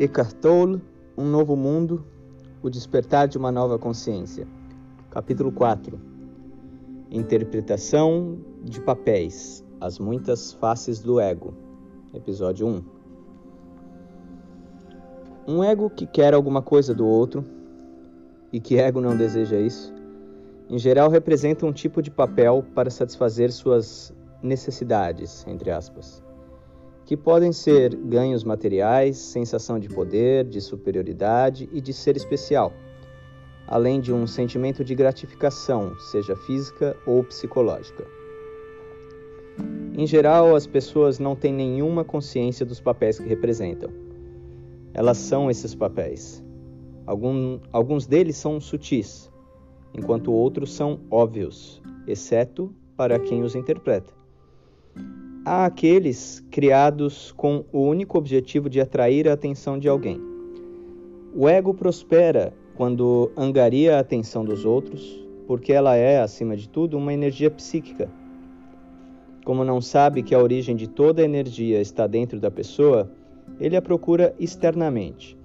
Eckhart Tolle, Um Novo Mundo, O Despertar de uma Nova Consciência. Capítulo 4 Interpretação de papéis, as muitas faces do ego. Episódio 1 Um ego que quer alguma coisa do outro, e que ego não deseja isso, em geral representa um tipo de papel para satisfazer suas necessidades, entre aspas que podem ser ganhos materiais, sensação de poder, de superioridade e de ser especial, além de um sentimento de gratificação, seja física ou psicológica. Em geral, as pessoas não têm nenhuma consciência dos papéis que representam. Elas são esses papéis. Algum, alguns deles são sutis, enquanto outros são óbvios, exceto para quem os interpreta há aqueles criados com o único objetivo de atrair a atenção de alguém. O ego prospera quando angaria a atenção dos outros, porque ela é, acima de tudo, uma energia psíquica. Como não sabe que a origem de toda energia está dentro da pessoa, ele a procura externamente.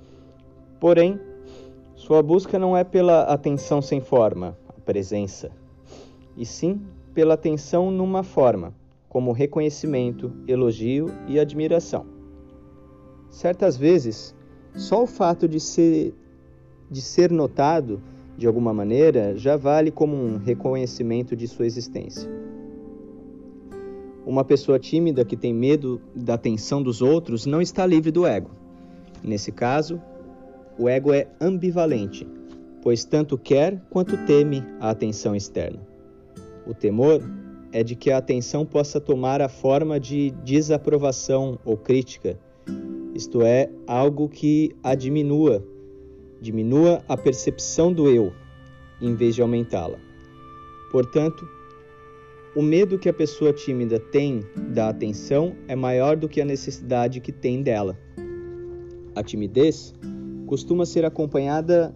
Porém, sua busca não é pela atenção sem forma, a presença, e sim pela atenção numa forma como reconhecimento, elogio e admiração. Certas vezes, só o fato de ser, de ser notado de alguma maneira já vale como um reconhecimento de sua existência. Uma pessoa tímida que tem medo da atenção dos outros não está livre do ego. Nesse caso, o ego é ambivalente, pois tanto quer quanto teme a atenção externa. O temor é de que a atenção possa tomar a forma de desaprovação ou crítica, isto é, algo que a diminua, diminua a percepção do eu, em vez de aumentá-la. Portanto, o medo que a pessoa tímida tem da atenção é maior do que a necessidade que tem dela. A timidez costuma ser acompanhada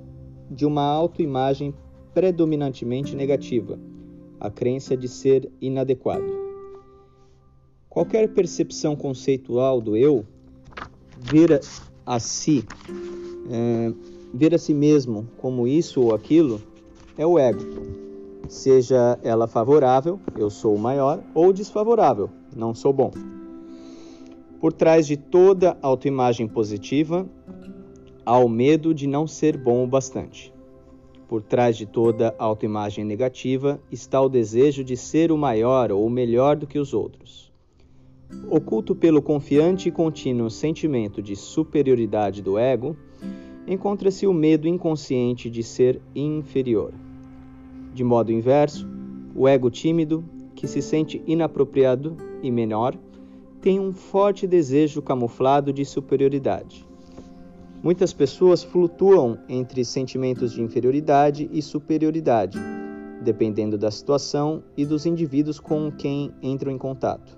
de uma autoimagem predominantemente negativa a crença de ser inadequado. Qualquer percepção conceitual do eu, ver a si, é, ver a si mesmo como isso ou aquilo, é o ego. Seja ela favorável, eu sou o maior, ou desfavorável, não sou bom. Por trás de toda autoimagem positiva, há o medo de não ser bom o bastante. Por trás de toda autoimagem negativa está o desejo de ser o maior ou o melhor do que os outros. Oculto pelo confiante e contínuo sentimento de superioridade do ego, encontra-se o medo inconsciente de ser inferior. De modo inverso, o ego tímido, que se sente inapropriado e menor, tem um forte desejo camuflado de superioridade. Muitas pessoas flutuam entre sentimentos de inferioridade e superioridade, dependendo da situação e dos indivíduos com quem entram em contato.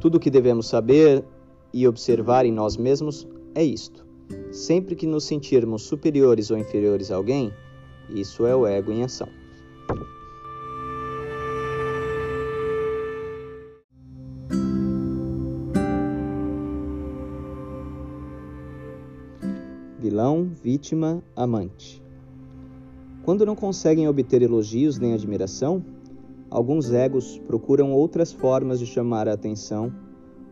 Tudo o que devemos saber e observar em nós mesmos é isto. Sempre que nos sentirmos superiores ou inferiores a alguém, isso é o ego em ação. Vilão, vítima, amante. Quando não conseguem obter elogios nem admiração, alguns egos procuram outras formas de chamar a atenção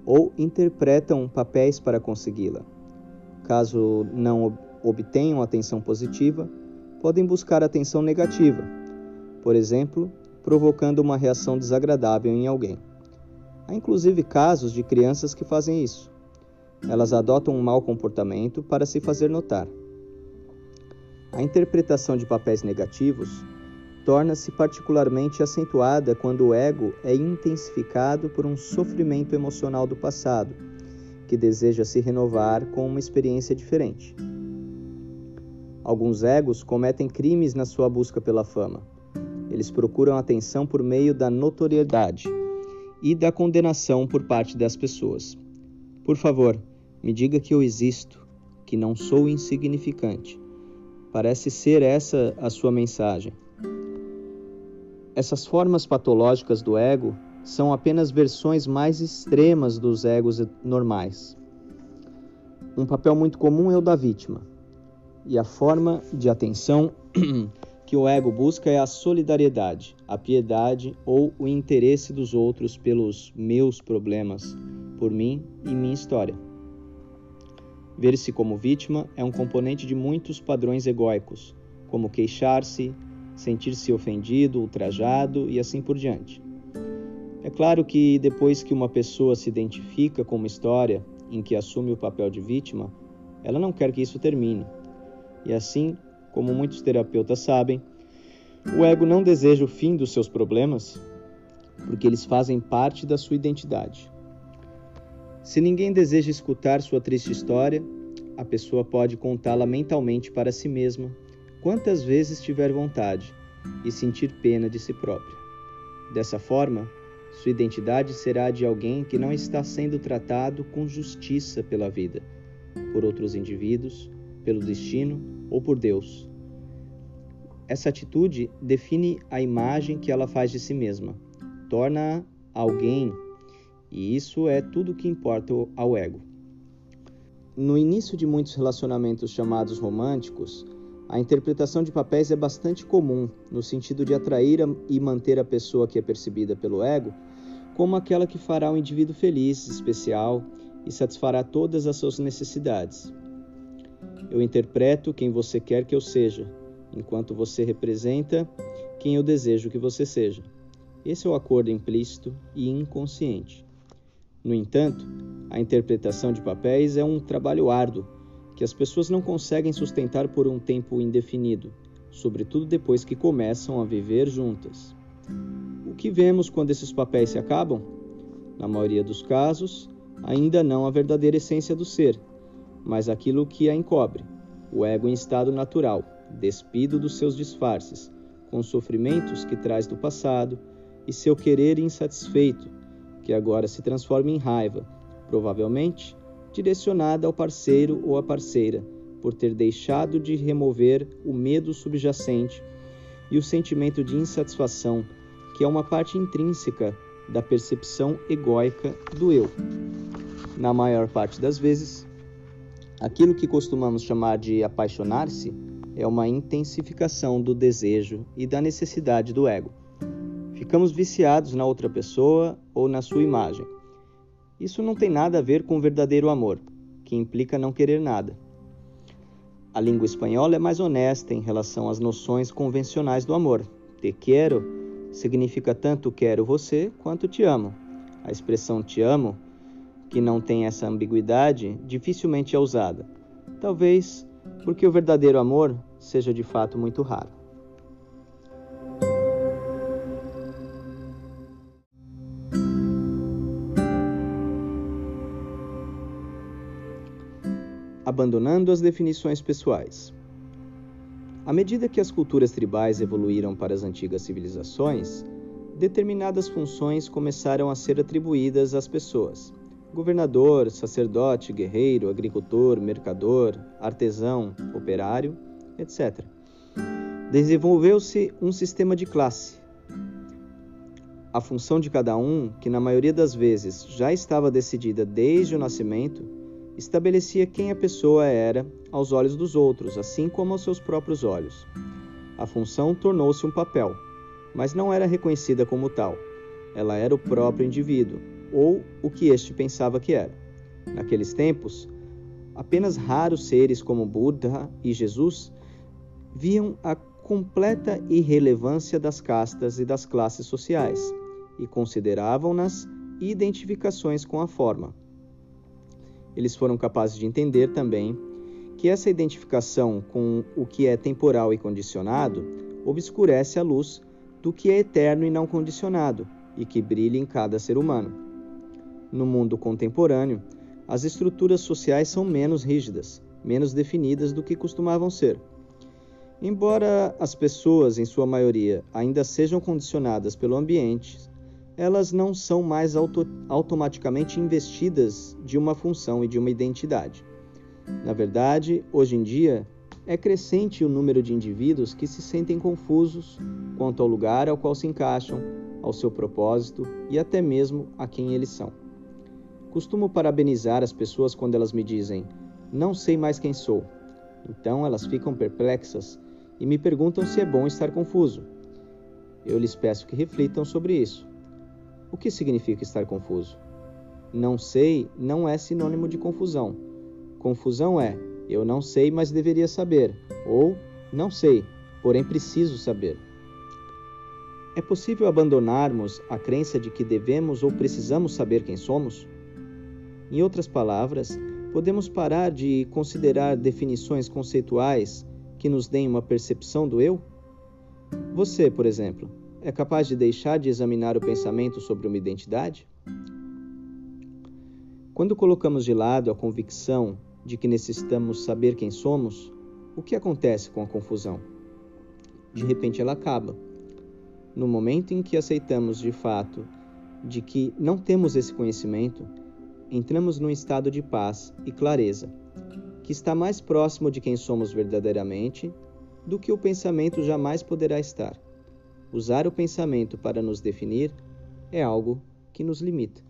ou interpretam papéis para consegui-la. Caso não obtenham atenção positiva, podem buscar atenção negativa, por exemplo, provocando uma reação desagradável em alguém. Há inclusive casos de crianças que fazem isso. Elas adotam um mau comportamento para se fazer notar. A interpretação de papéis negativos torna-se particularmente acentuada quando o ego é intensificado por um sofrimento emocional do passado, que deseja se renovar com uma experiência diferente. Alguns egos cometem crimes na sua busca pela fama. Eles procuram atenção por meio da notoriedade e da condenação por parte das pessoas. Por favor, me diga que eu existo, que não sou insignificante. Parece ser essa a sua mensagem. Essas formas patológicas do ego são apenas versões mais extremas dos egos normais. Um papel muito comum é o da vítima. E a forma de atenção que o ego busca é a solidariedade, a piedade ou o interesse dos outros pelos meus problemas, por mim e minha história. Ver-se como vítima é um componente de muitos padrões egóicos, como queixar-se, sentir-se ofendido, ultrajado e assim por diante. É claro que depois que uma pessoa se identifica com uma história em que assume o papel de vítima, ela não quer que isso termine. E assim, como muitos terapeutas sabem, o ego não deseja o fim dos seus problemas porque eles fazem parte da sua identidade. Se ninguém deseja escutar sua triste história, a pessoa pode contá-la mentalmente para si mesma quantas vezes tiver vontade e sentir pena de si própria. Dessa forma, sua identidade será de alguém que não está sendo tratado com justiça pela vida, por outros indivíduos, pelo destino ou por Deus. Essa atitude define a imagem que ela faz de si mesma, torna-a alguém e isso é tudo o que importa ao ego. No início de muitos relacionamentos chamados românticos, a interpretação de papéis é bastante comum, no sentido de atrair e manter a pessoa que é percebida pelo ego como aquela que fará o indivíduo feliz, especial e satisfará todas as suas necessidades. Eu interpreto quem você quer que eu seja, enquanto você representa quem eu desejo que você seja. Esse é o acordo implícito e inconsciente. No entanto, a interpretação de papéis é um trabalho árduo que as pessoas não conseguem sustentar por um tempo indefinido, sobretudo depois que começam a viver juntas. O que vemos quando esses papéis se acabam? Na maioria dos casos, ainda não a verdadeira essência do ser, mas aquilo que a encobre, o ego em estado natural, despido dos seus disfarces, com os sofrimentos que traz do passado e seu querer insatisfeito que agora se transforma em raiva, provavelmente direcionada ao parceiro ou à parceira, por ter deixado de remover o medo subjacente e o sentimento de insatisfação, que é uma parte intrínseca da percepção egóica do eu. Na maior parte das vezes, aquilo que costumamos chamar de apaixonar-se é uma intensificação do desejo e da necessidade do ego. Ficamos viciados na outra pessoa ou na sua imagem. Isso não tem nada a ver com verdadeiro amor, que implica não querer nada. A língua espanhola é mais honesta em relação às noções convencionais do amor. Te quero significa tanto quero você quanto te amo. A expressão te amo, que não tem essa ambiguidade, dificilmente é usada. Talvez porque o verdadeiro amor seja de fato muito raro. Abandonando as definições pessoais. À medida que as culturas tribais evoluíram para as antigas civilizações, determinadas funções começaram a ser atribuídas às pessoas: governador, sacerdote, guerreiro, agricultor, mercador, artesão, operário, etc. Desenvolveu-se um sistema de classe. A função de cada um, que na maioria das vezes já estava decidida desde o nascimento, estabelecia quem a pessoa era aos olhos dos outros, assim como aos seus próprios olhos. A função tornou-se um papel, mas não era reconhecida como tal. Ela era o próprio indivíduo, ou o que este pensava que era. Naqueles tempos, apenas raros seres como Buda e Jesus viam a completa irrelevância das castas e das classes sociais e consideravam-nas identificações com a forma. Eles foram capazes de entender também que essa identificação com o que é temporal e condicionado obscurece a luz do que é eterno e não condicionado e que brilha em cada ser humano. No mundo contemporâneo, as estruturas sociais são menos rígidas, menos definidas do que costumavam ser. Embora as pessoas, em sua maioria, ainda sejam condicionadas pelo ambiente, elas não são mais auto automaticamente investidas de uma função e de uma identidade. Na verdade, hoje em dia, é crescente o número de indivíduos que se sentem confusos quanto ao lugar ao qual se encaixam, ao seu propósito e até mesmo a quem eles são. Costumo parabenizar as pessoas quando elas me dizem: Não sei mais quem sou. Então elas ficam perplexas e me perguntam se é bom estar confuso. Eu lhes peço que reflitam sobre isso. O que significa estar confuso? Não sei não é sinônimo de confusão. Confusão é eu não sei, mas deveria saber, ou não sei, porém preciso saber. É possível abandonarmos a crença de que devemos ou precisamos saber quem somos? Em outras palavras, podemos parar de considerar definições conceituais que nos deem uma percepção do eu? Você, por exemplo, é capaz de deixar de examinar o pensamento sobre uma identidade? Quando colocamos de lado a convicção de que necessitamos saber quem somos, o que acontece com a confusão? De repente ela acaba no momento em que aceitamos de fato de que não temos esse conhecimento, entramos num estado de paz e clareza, que está mais próximo de quem somos verdadeiramente do que o pensamento jamais poderá estar. Usar o pensamento para nos definir é algo que nos limita.